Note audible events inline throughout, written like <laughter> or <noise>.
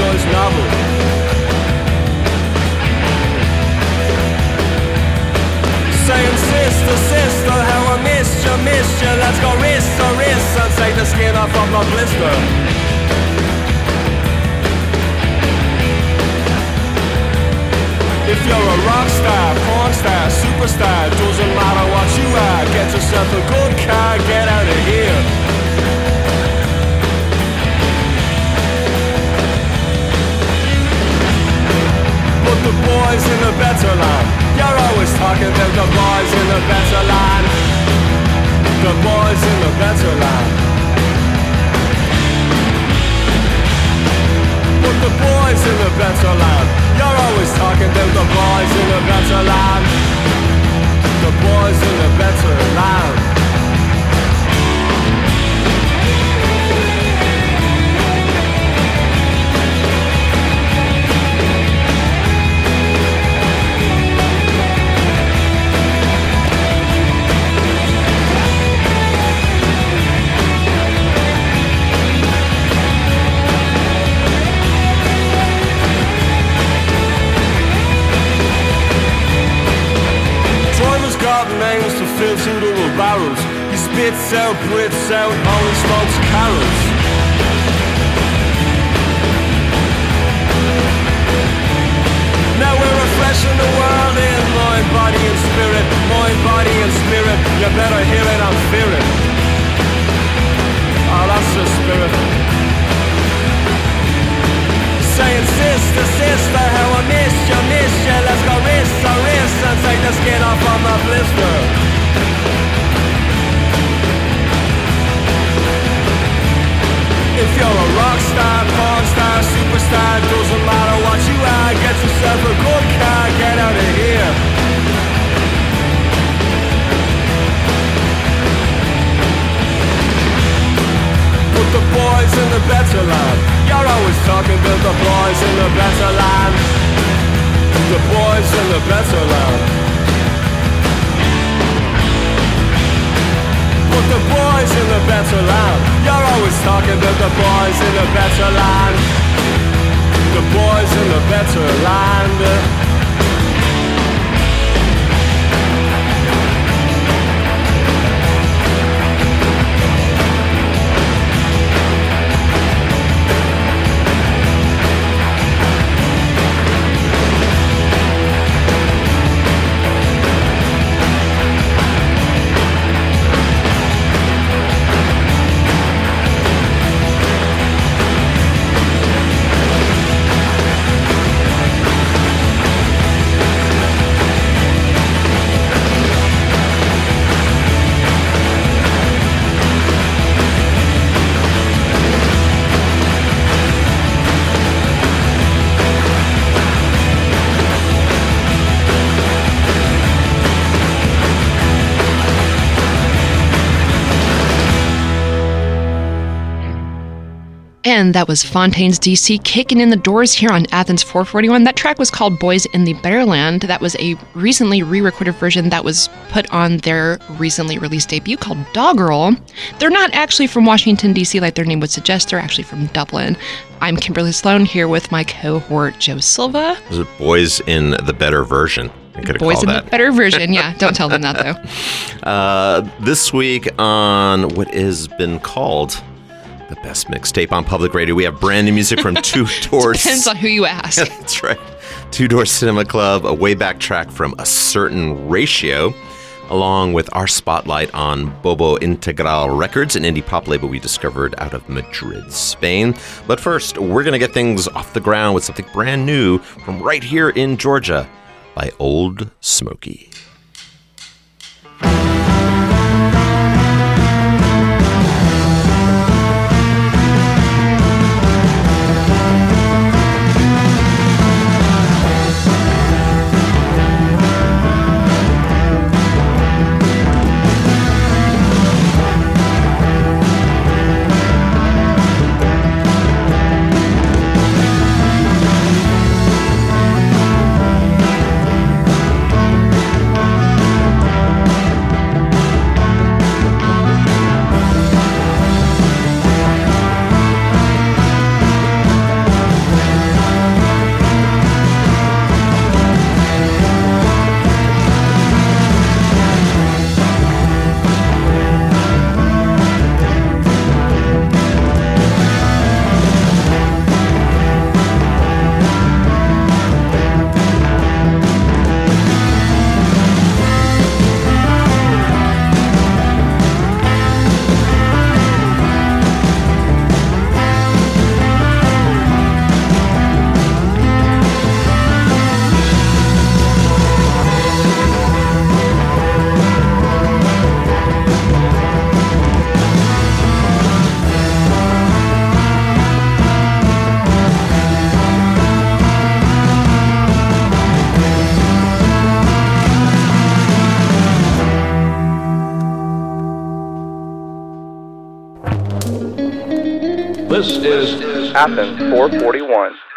Tolstoy's novel. Saying, sister, sister, how I missed you, missed you. Let's go wrist to wrist and take the skin off of my blister. If you're a rock star, porn star, superstar, doesn't matter what you are. Get yourself a good car, get out of here. the boys in the better line. You're always talking about the boys in the better line. The boys in the better line. But the boys in the better line. You're always talking about the boys in the better line. The boys in the better line. turns into a barrels. He spits out, breathes out, only smokes carrots. Now we're refreshing the world in mind, body and spirit, mind, body and spirit. You better hear it I'm it. Oh, that's the spirit saying sister, sister, how I miss you, miss you. Let's go wrist to wrist and take the skin off on the blister. Was Fontaines DC kicking in the doors here on Athens 441. That track was called Boys in the Better Land. That was a recently re recorded version that was put on their recently released debut called Dogrel. They're not actually from Washington, D.C., like their name would suggest. They're actually from Dublin. I'm Kimberly Sloan here with my cohort, Joe Silva. Was it Boys in the Better Version? I could have Boys in that. the Better Version. Yeah, don't tell them that though. <laughs> Uh, this week on what has been called the best mixtape on public radio, we have brand new music from Two <laughs> Doors. Depends on who you ask. <laughs> That's right. Two Door Cinema Club, a way back track from a certain ratio, along with our spotlight on Bobo Integral Records, an indie pop label we discovered out of Madrid, Spain. But first, we're going to get things off the ground with something brand new from right here in Georgia by Old Smoky. Athens 441.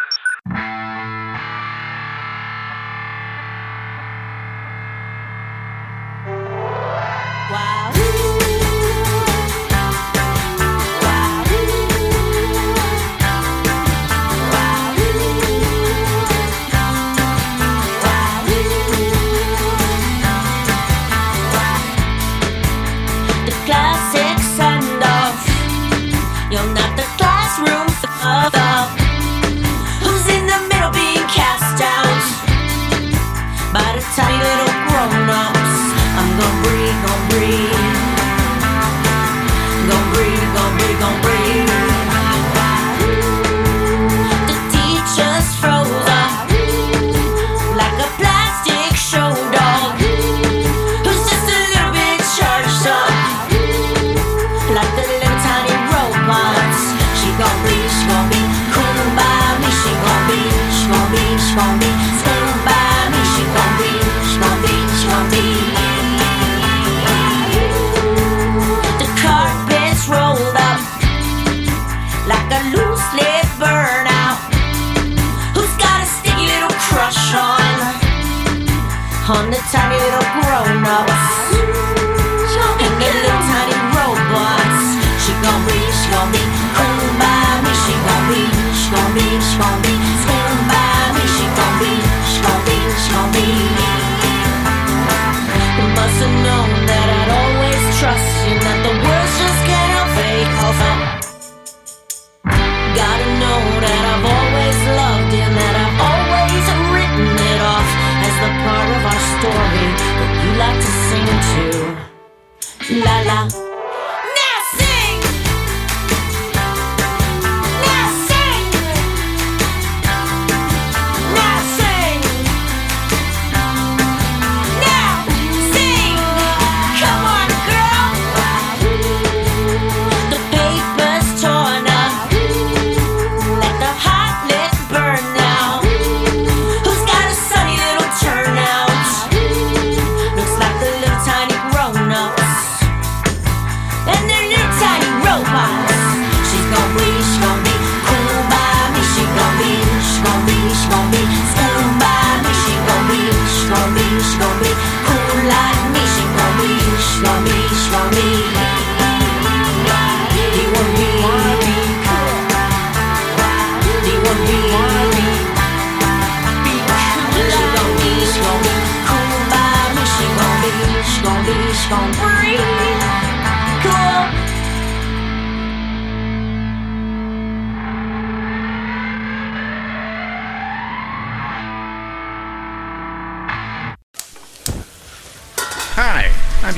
La la.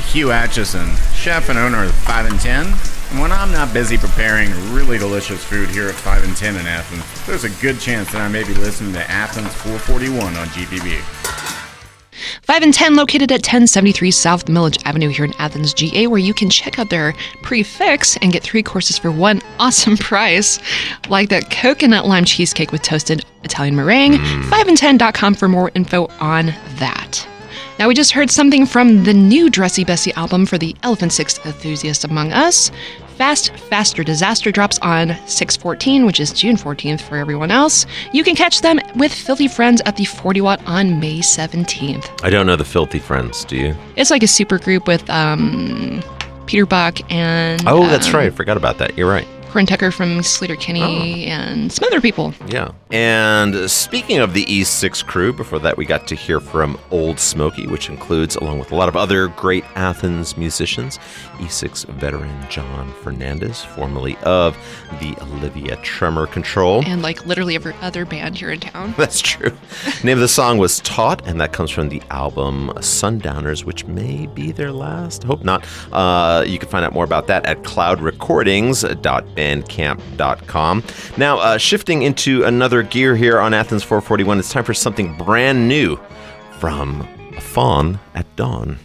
Hugh Acheson, chef and owner of 5 and 10. And when I'm not busy preparing really delicious food here at 5 and 10 in Athens, there's a good chance that I may be listening to Athens 441 on GPB. 5 and 10 located at 1073 South Milledge Avenue here in Athens, GA, where you can check out their prix fixe and get three courses for one <laughs> awesome price, like that coconut lime cheesecake with toasted Italian meringue. Mm. 5and10.com for more info on that. Now, we just heard something from the new Dressy Bessy album for the Elephant Six enthusiast among us. Fast Faster Disaster drops on 614, which is June 14th for everyone else. You can catch them with Filthy Friends at the 40 Watt on May 17th. I don't know the Filthy Friends, do you? It's like a super group with um, Peter Buck and Oh, that's um, right. I forgot about that. You're right. Corin Tucker from Sleater-Kinney and some other people. Yeah. And speaking of the E6 crew, before that, we got to hear from Old Smoky, which includes, along with a lot of other great Athens musicians, E6 veteran John Fernandes, formerly of the Olivia Tremor Control. And like literally every other band here in town. <laughs> That's true. Name of the song was Taught, and that comes from the album Sundowners, which may be their last. Hope not. Uh, you can find out more about that at cloudrecordings.bandcamp.com. Now, uh, shifting into another gear here on Athens 441, it's time for something brand new from Fawn at Dawn.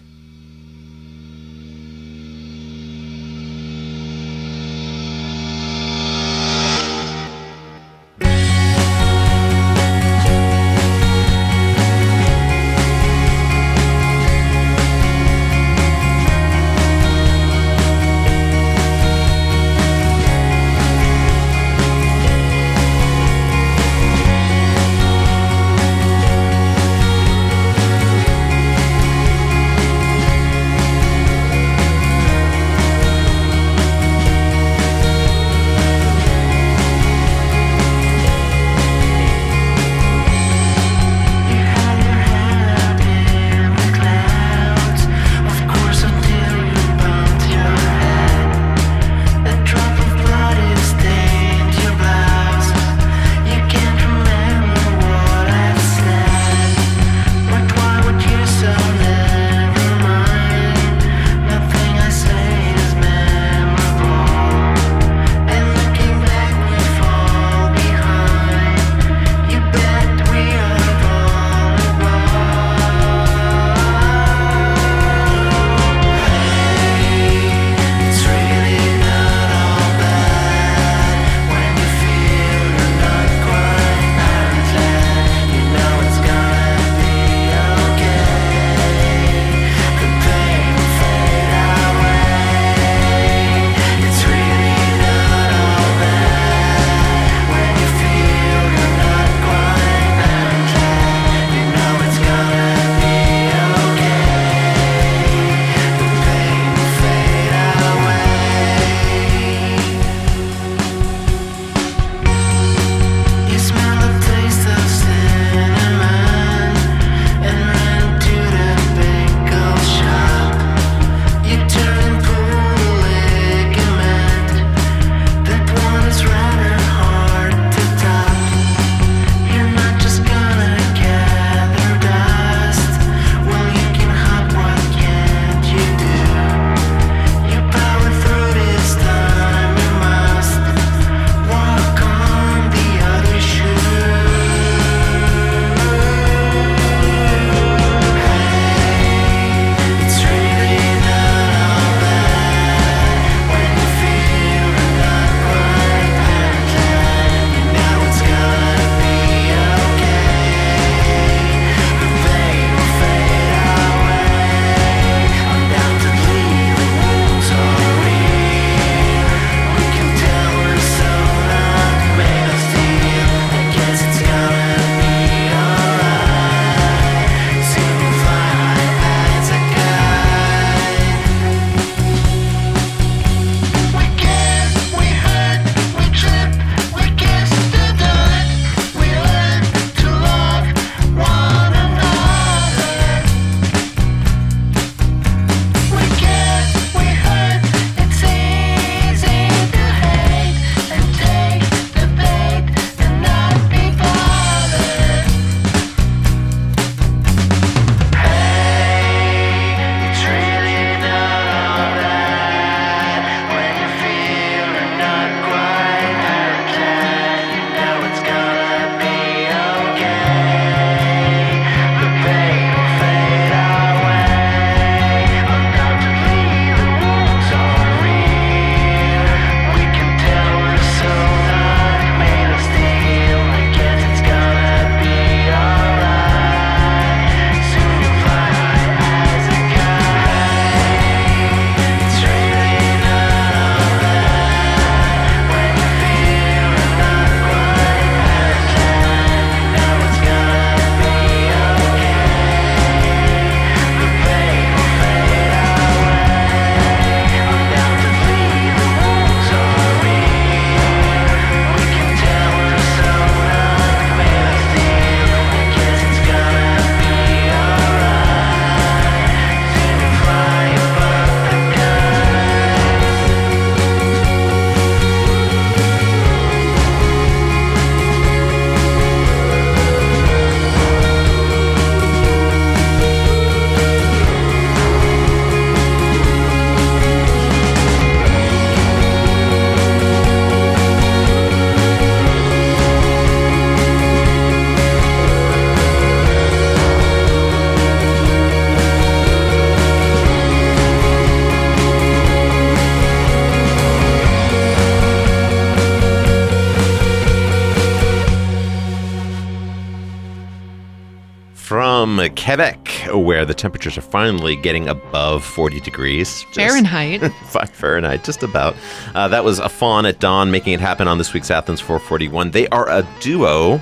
Where the temperatures are finally getting above 40 degrees. Fahrenheit. <laughs> Five Fahrenheit, just about. Uh, that was a fawn at dawn, making it happen on this week's Athens 441. They are a duo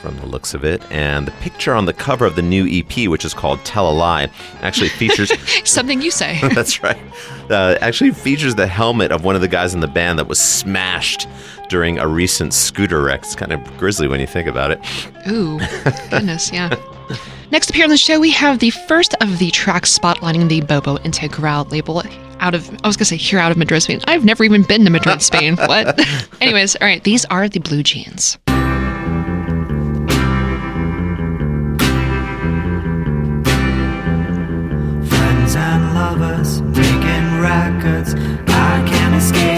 from the looks of it, and the picture on the cover of the new EP, which is called Tell a Lie, actually features. <laughs> Something you say. <laughs> that's right. Uh, actually features the helmet of one of the guys in the band that was smashed during a recent scooter wreck. It's kind of grisly when you think about it. Ooh, goodness, yeah. Next up here on the show, we have the first of the tracks spotlighting the Bobo Integral label out of, I was going to say here out of Madrid, Spain. I've never even been to Madrid, Spain. <laughs> What? Anyways, all right, these are the Blue Jeans. friends and lovers making records. I can't escape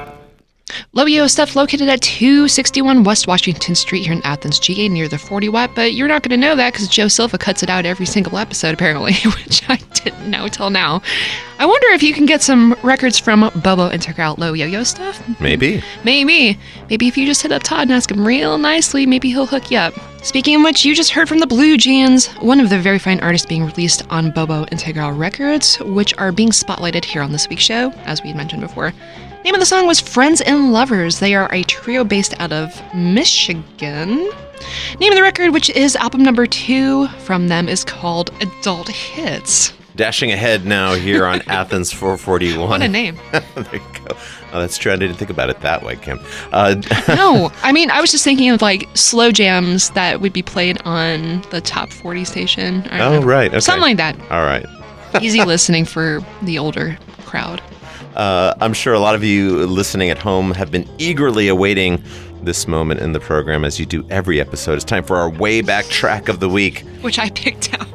Low Yo Yo stuff located at 261 West Washington Street here in Athens, GA, near the 40 watt. But you're not going to know that because Joe Silva cuts it out every single episode, apparently, <laughs> which I didn't know till now. I wonder if you can get some records from Bobo Integral Low Yo Yo stuff. Maybe. Maybe. Maybe if you just hit up Todd and ask him real nicely, maybe he'll hook you up. Speaking of which, you just heard from the Blue Jeans, one of the very fine artists being released on Bobo Integral Records, which are being spotlighted here on this week's show, as we mentioned before. Name of the song was Friends and Lovers. They are a trio based out of Michigan. Name of the record, which is album number two from them, is called Adult Hits. Dashing ahead now here on <laughs> Athens 441. What a name. <laughs> there you go. Oh, that's true. I didn't think about it that way, Kim. Uh, <laughs> no, I mean, I was just thinking of like slow jams that would be played on the top 40 station. Oh, right. Okay. Something like that. All right. Easy listening for the older crowd. Uh, I'm sure a lot of you listening at home have been eagerly awaiting this moment in the program as you do every episode. It's time for our way back track of the week. Which I picked out.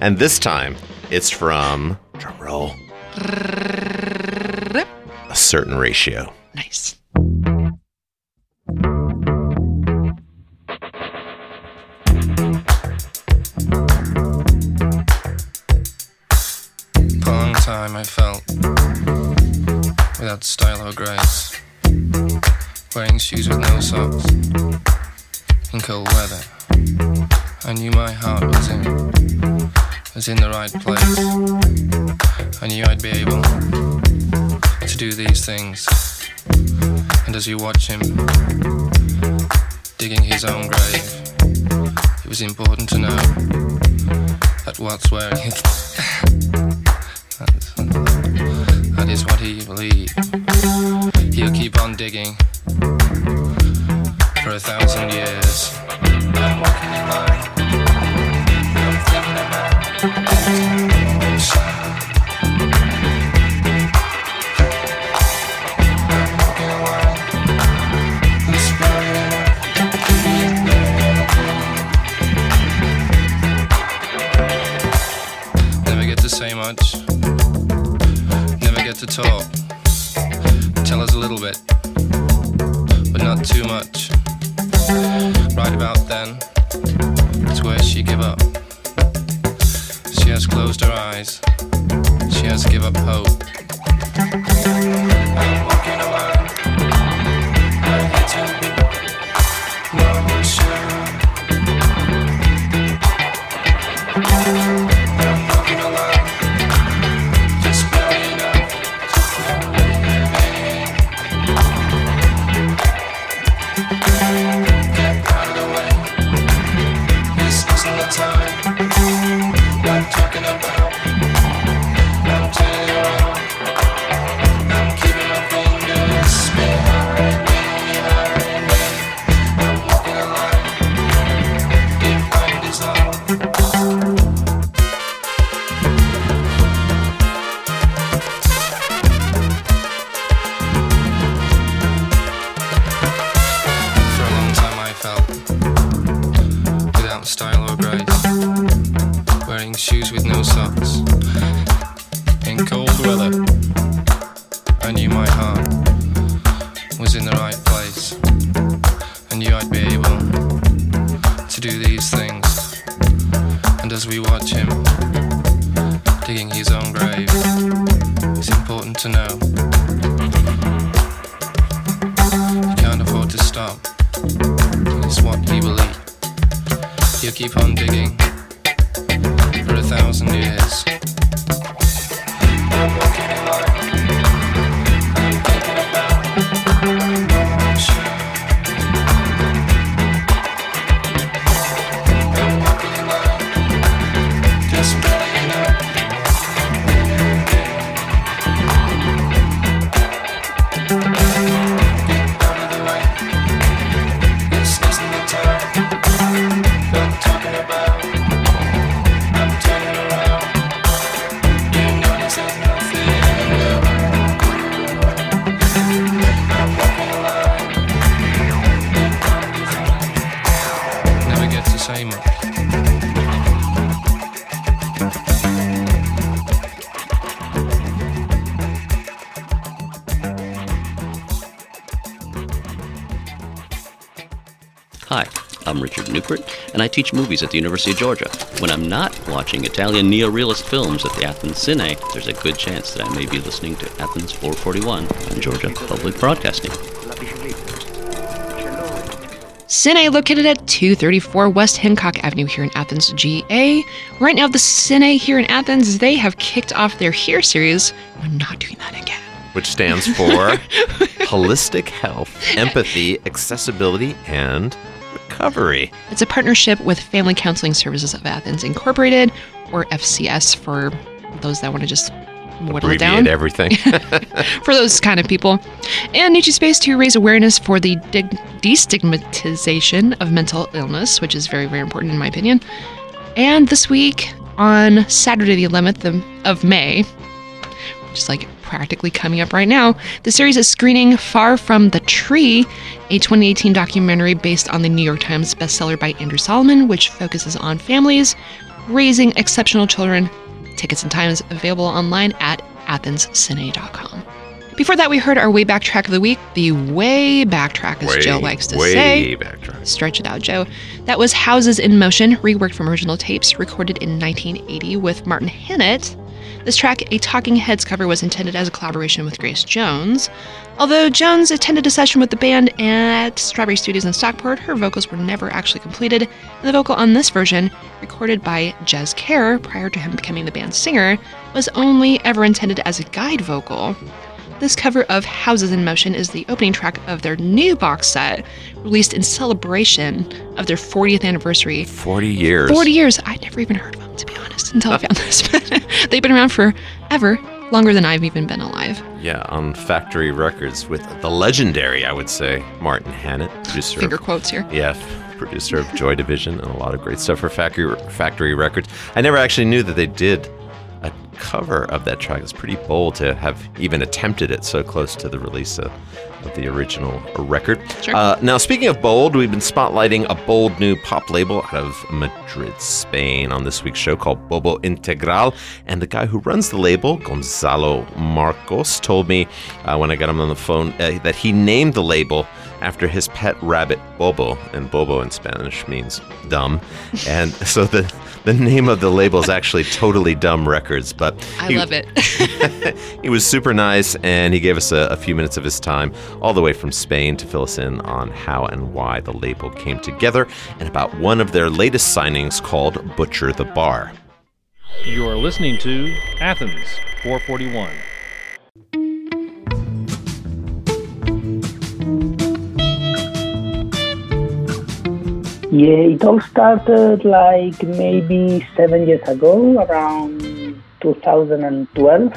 And this time, it's from, drum roll, a certain ratio. Nice. A long time I felt without style or grace, wearing shoes with no socks in cold weather. I knew my heart was in was in the right place. I knew I'd be able to do these things. And as you watch him digging his own grave, it was important to know that what's wearing it. <laughs> That's- what he believed. He'll keep on digging for a thousand years. I'm walking in line. Say much. Get to talk. Tell us a little bit, but not too much. Right about then, it's where she give up. She has closed her eyes. She has give up hope. I'm Richard Neupert, and I teach movies at the University of Georgia. When I'm not watching Italian neorealist films at the Athens Cine, there's a good chance that I may be listening to Athens 441 on Georgia Public Broadcasting. Cine located at 234 West Hancock Avenue here in Athens, GA. Right now, the Cine here in Athens, they have kicked off their HEAR series. I'm not doing that again. which stands for <laughs> holistic health, empathy, accessibility, and recovery. It's a partnership with Family Counseling Services of Athens Incorporated, or FCS for those that want to just whittle it down. Everything. <laughs> for those kind of people. And Nuçi's Space to raise awareness for the dig- destigmatization of mental illness, which is very, very important in my opinion. And this week, on Saturday, the 11th of, of May, which is like practically coming up right now, the series is screening Far From the Tree, a 2018 documentary based on the New York Times bestseller by Andrew Solomon, which focuses on families raising exceptional children. Tickets and times available online at athenscine.com. Before that, we heard our way back track of the week, the way back track, as Way, Joe likes to way say. back track. Stretch it out, Joe. That was Houses in Motion, reworked from original tapes, recorded in 1980 with Martin Hannett. This track, a Talking Heads cover, was intended as a collaboration with Grace Jones. Although Jones attended a session with the band at Strawberry Studios in Stockport, her vocals were never actually completed, and the vocal on this version, recorded by Jez Kerr prior to him becoming the band's singer, was only ever intended as a guide vocal. This cover of Houses in Motion is the opening track of their new box set, released in celebration of their 40th anniversary. 40 years. 40 years. I'd never even heard of them, to be honest, until I found <laughs> this. But they've been around forever, longer than I've even been alive. Yeah, on Factory Records with the legendary, I would say, Martin Hannett, producer. Finger of, quotes here. Yeah, producer of Joy Division and a lot of great stuff for Factory Factory Records. I never actually knew that they did a cover of that track. It's pretty bold to have even attempted it so close to the release of, of the original record. Sure. Uh, now, speaking of bold, we've been spotlighting a bold new pop label out of Madrid, Spain, on this week's show called Bobo Integral. And the guy who runs the label, Gonzalo Marcos, told me uh, when I got him on the phone uh, that he named the label after his pet rabbit Bobo, and Bobo in Spanish means dumb. And <laughs> so the the name of the label is actually Totally Dumb Records. But I he- love it. <laughs> he was super nice and he gave us a, a few minutes of his time all the way from Spain to fill us in on how and why the label came together and about one of their latest signings called Butcher the Bar. You are listening to Athens 441. Yeah, it all started like maybe seven years ago, around 2012.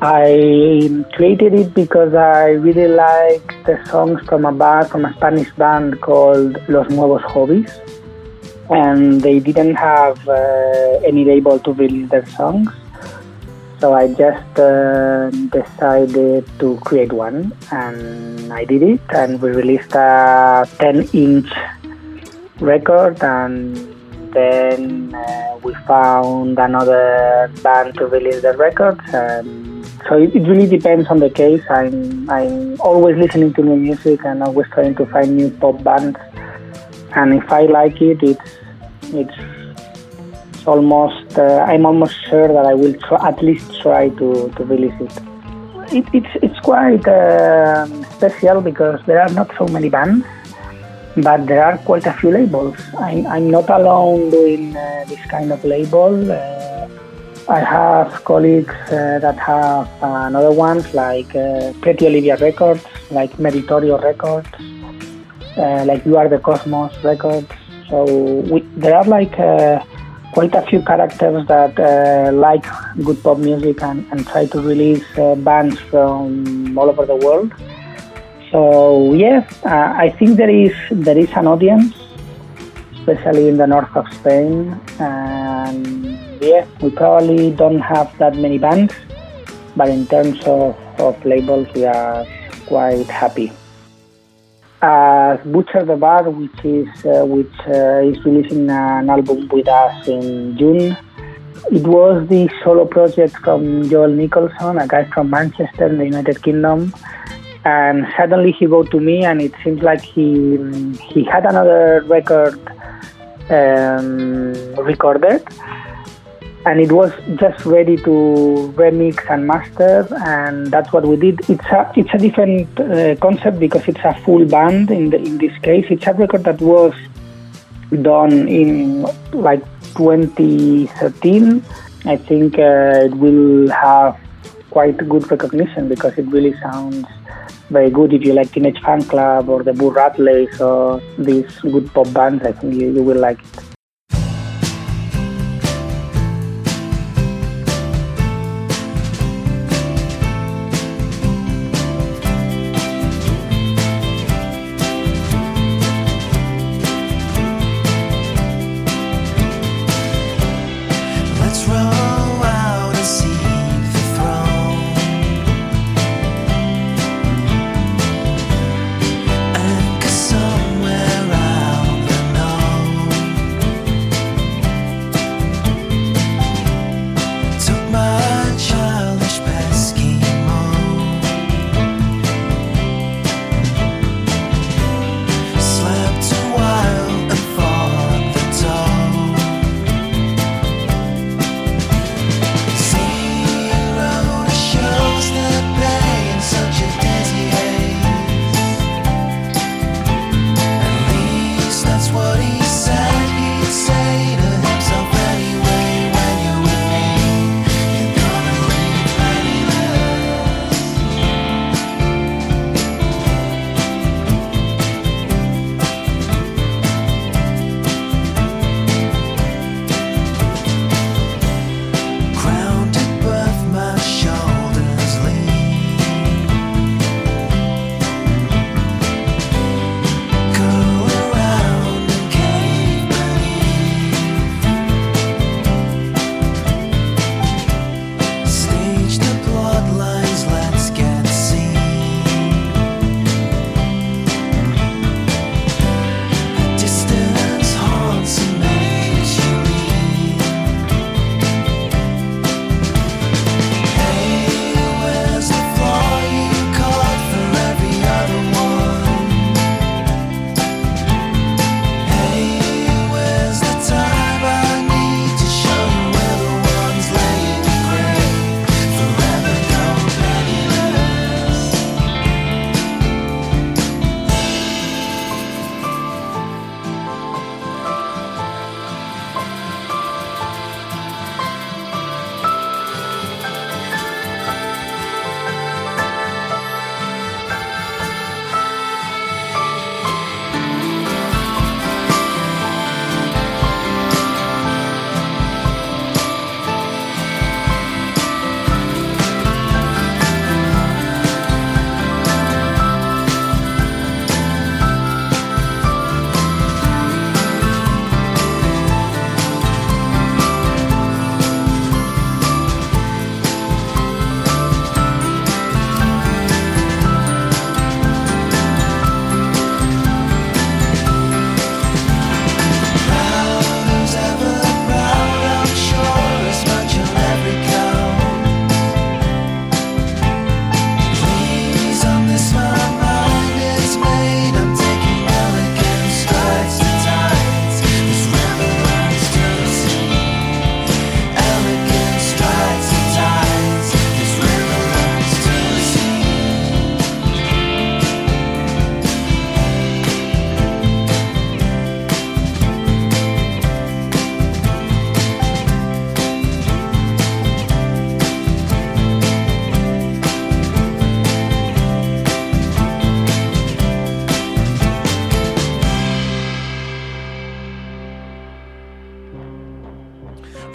I created it because I really liked the songs from a band, from a Spanish band called Los Nuevos Hobbies, and they didn't have uh, any label to release their songs. So I just uh, decided to create one, and I did it, and we released a 10-inch record, and then uh, we found another band to release the record And so it, it really depends on the case. I'm I'm always listening to new music and always trying to find new pop bands. And if I like it, it's it's it's almost uh, I'm almost sure that I will at least try to, to release it. it it's it's quite um special because there are not so many bands, but there are quite a few labels. I'm, I'm not alone doing uh, this kind of label. Uh, I have colleagues uh, that have another ones like uh, Pretty Olivia Records, like Meritorio Records, uh, like You Are the Cosmos Records. So we, there are like uh, quite a few characters that like good pop music and, and try to release bands from all over the world. So yeah, uh, I think there is there is an audience, especially in the north of Spain, and yeah, we probably don't have that many bands, but in terms of, of labels, we are quite happy. As Butcher the Bar, which is uh, which uh, is releasing an album with us in June, it was the solo project from Joel Nicholson, a guy from Manchester in the United Kingdom. And suddenly he wrote to me, and it seems like he he had another record um, recorded, and it was just ready to remix and master, and that's what we did. It's a it's a different uh, concept because it's a full band. In the, in this case, it's a record that was done in like 2013. I think uh, it will have quite good recognition because it really sounds very good. If you like Teenage Fanclub or the Boo Radleys or these good pop bands, I think you, you will like it.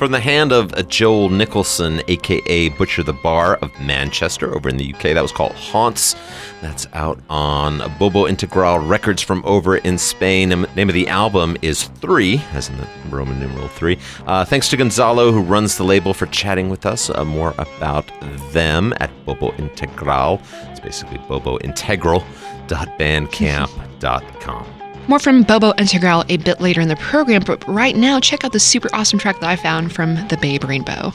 From the hand of Joel Nicholson, aka Butcher the Bar of Manchester over in the UK. That was called Haunts. That's out on Bobo Integral Records from over in Spain. The name of the album is Three, as in the Roman numeral three. Uh, thanks to Gonzalo, who runs the label, for chatting with us. Uh, more about them at Bobo Integral. It's basically bobointegral.bandcamp.com. More from Bobo Integral a bit later in the program, but right now, check out the super awesome track that I found from the Babe Rainbow.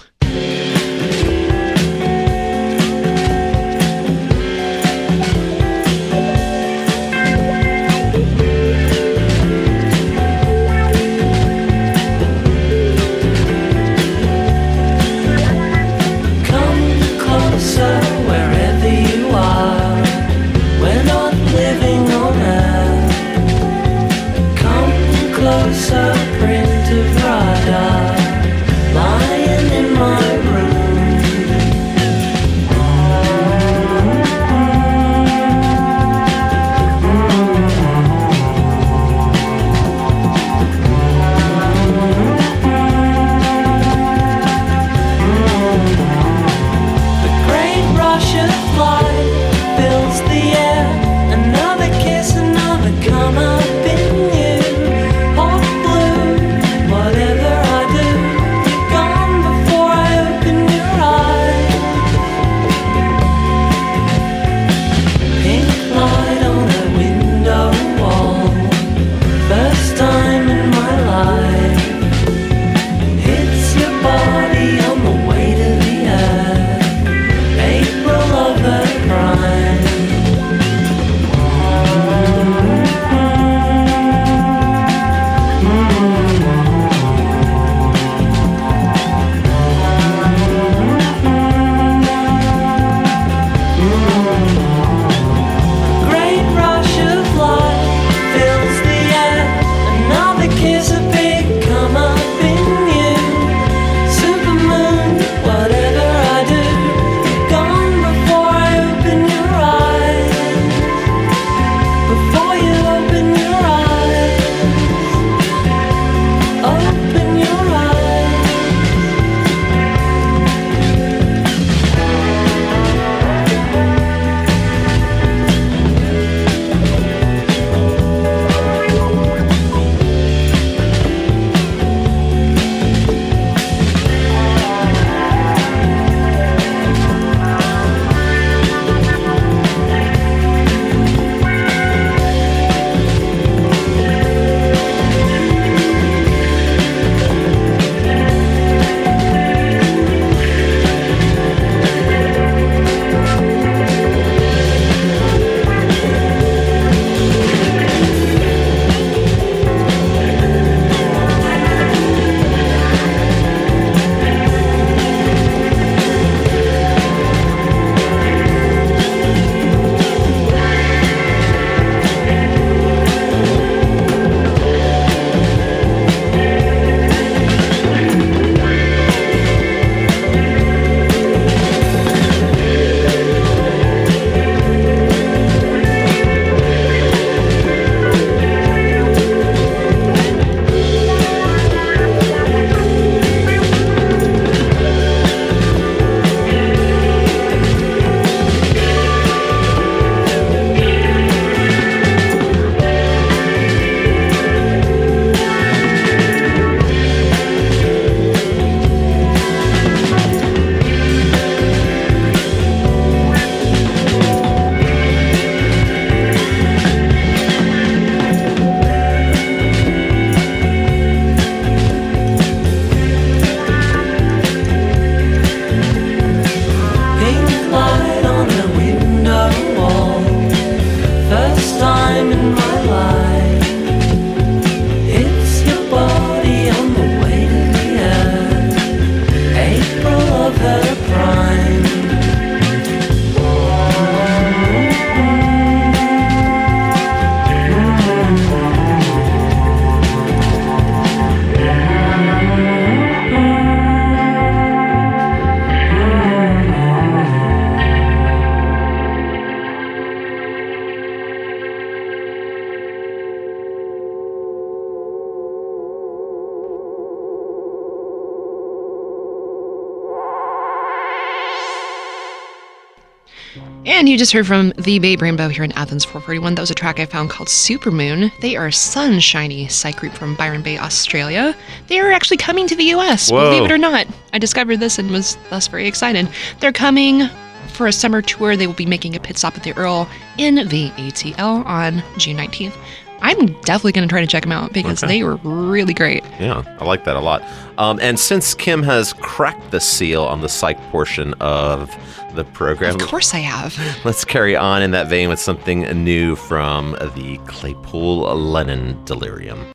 You just heard from the Babe Rainbow here in Athens 441. That was a track I found called Supermoon. They are a sunshiny psych group from Byron Bay, Australia. They are actually coming to the US, Whoa. believe it or not. I discovered this and was thus very excited. They're coming for a summer tour. They will be making a pit stop at the Earl in the ATL on June 19th. I'm definitely going to try to check them out because Okay. they were really great. Yeah, I like that a lot. Um, and since Kim has cracked the seal on the psych portion of the program, Of course I have. <laughs> let's carry on in that vein with something new from the Claypool Lennon Delirium.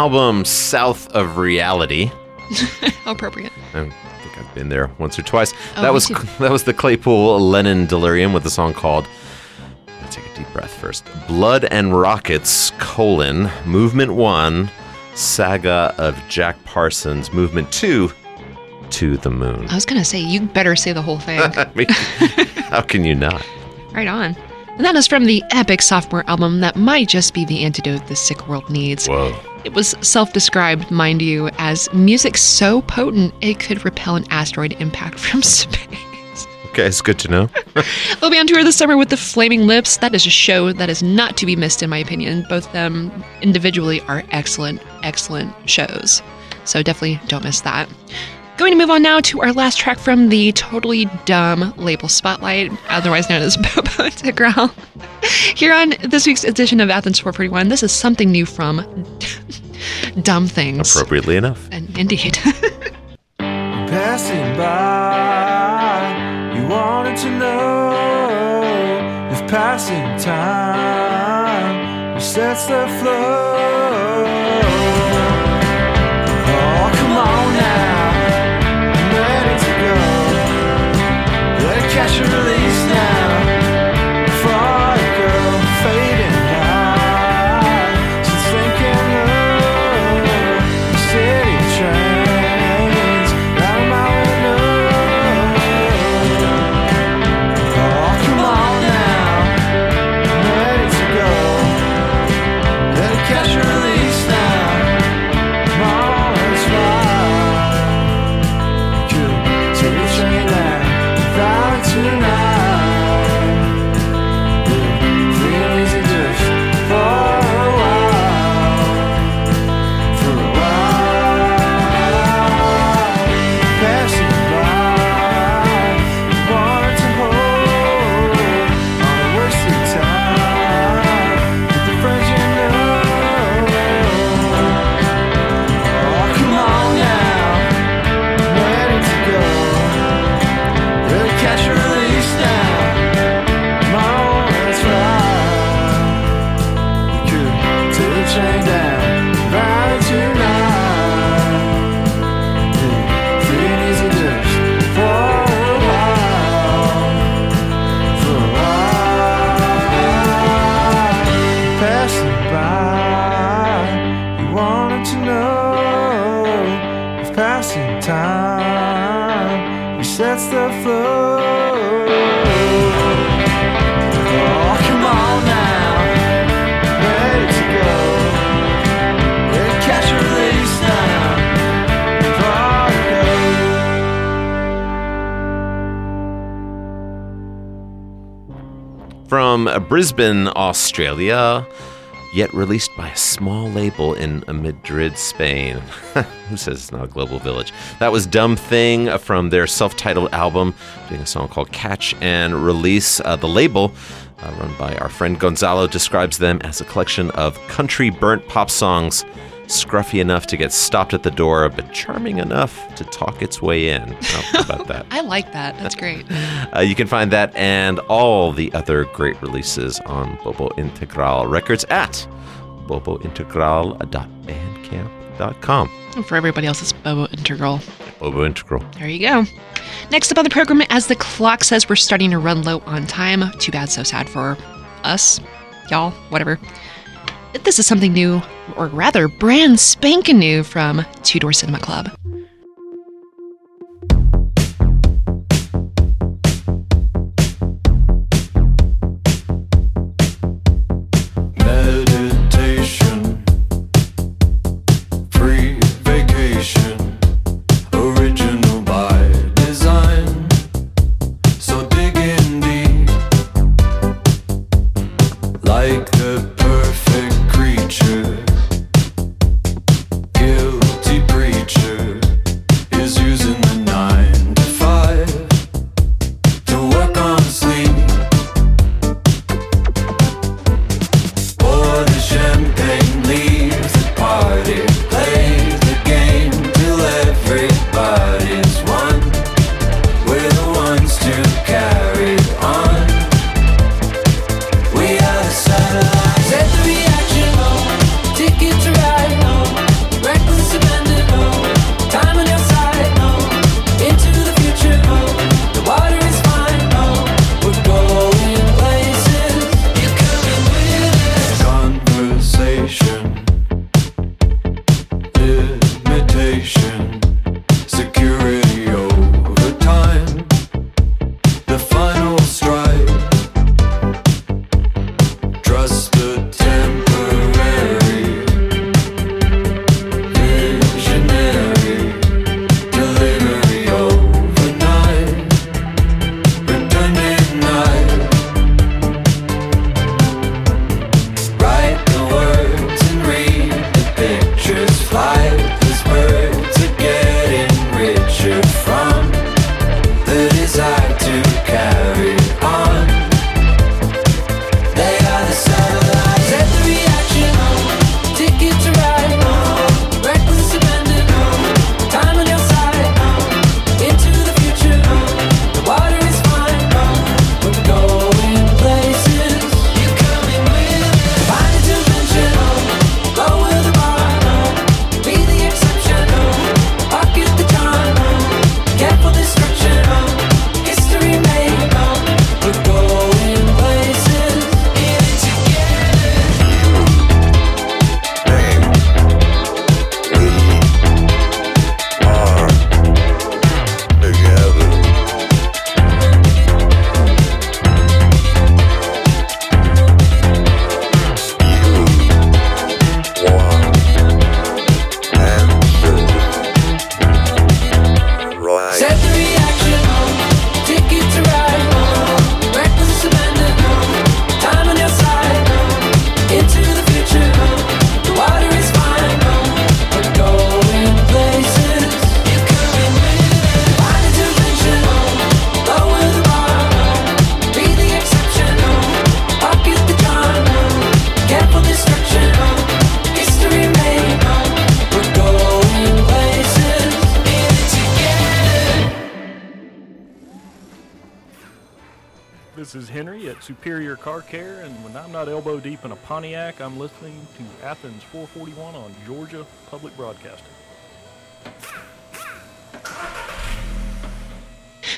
Album South of Reality. How <laughs> appropriate. I think I've been there once or twice. Oh, that was too. <laughs> that was the Claypool Lennon Delirium with the song called Let's take a deep breath first. Blood and Rockets, colon, Movement 1, Saga of Jack Parsons, Movement 2, To the Moon. I was going to say, you better say the whole thing. <laughs> I mean, how can you not? right on. And that is from the epic sophomore album that might just be the antidote the sick world needs. Whoa. It was self described, mind you, as music so potent it could repel an asteroid impact <laughs> from space. Okay, it's good to know. <laughs> They'll be on tour this summer with the Flaming Lips. That is a show that is not to be missed, in my opinion. Both of them individually are excellent, excellent shows. So definitely don't miss that. Going to move on now to our last track from the totally dumb label Spotlight, otherwise known as <laughs> Bobo Integral. Here on this week's edition of Athens 441, this is something new from <laughs> Dumb Things. Appropriately enough. And indeed. <laughs> Passing by, you wanted to know if passing time resets the flow. Oh, come on now, Let it Brisbane, Australia, yet released by a small label in Madrid, Spain. Who says it's not a global village? That was Dumb Thing from their self titled album, doing a song called Catch and Release. Uh, the label, uh, run by our friend Gonzalo, describes them as a collection of country burnt pop songs. Scruffy enough to get stopped at the door, but charming enough to talk its way in. How about <laughs> that? I like that. That's great. <laughs> Uh, you can find that and all the other great releases on Bobo Integral Records at bobointegral.bandcamp.com. And for everybody else, it's Bobo Integral. Bobo Integral. There you go. Next up on the program, as the clock says, we're starting to run low on time. Too bad, so sad for us, y'all, whatever. This is something new, or rather, brand spanking new from Two Door Cinema Club.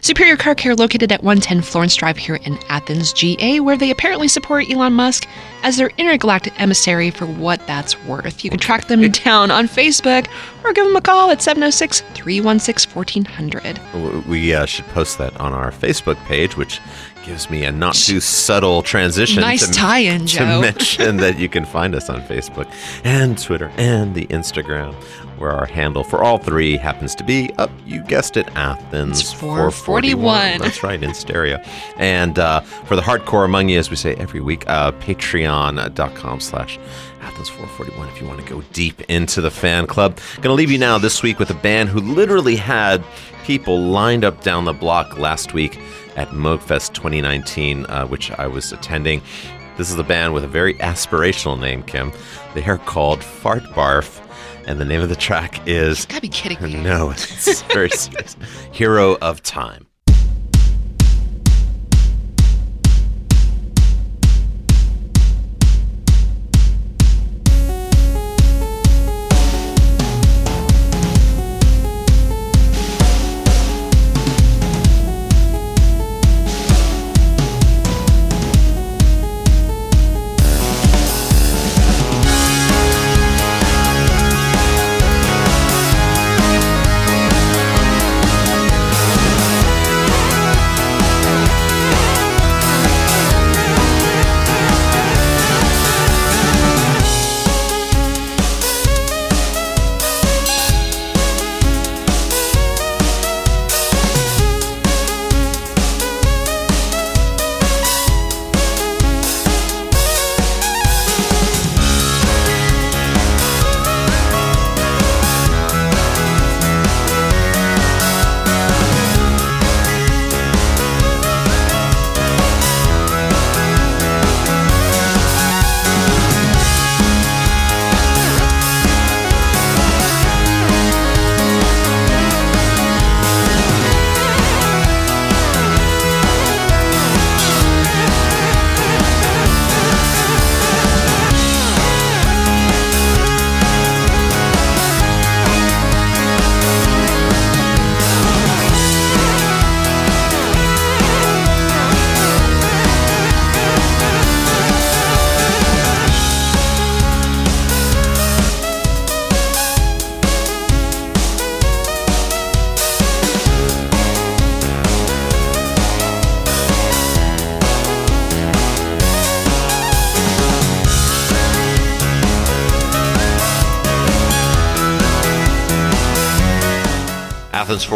Superior Car Care located at 110 Florence Drive here in Athens, GA, where they apparently support Elon Musk as their intergalactic emissary for what that's worth. You can track them down on Facebook or give them a call at 706 316 1400. We uh, should post that on our Facebook page, which gives me a not too subtle transition. Nice to, tie-in, Joe. to mention that you <laughs> can find us on Facebook and Twitter and the Instagram, where our handle for all three happens to be up. You guessed it, Athens It's 441. That's right, in stereo. And uh, for the hardcore among you, as we say every week, uh, Patreon.com/slash. Athens 441 if you want to go deep into the fan club. Going to leave you now this week with a band who literally had people lined up down the block last week at Moogfest 2019, uh, which I was attending. This is a band with a very aspirational name, Kim. They are called Fart Barf, and the name of the track is. Gotta be kidding <laughs> me. No, it's very serious. Hero of Time.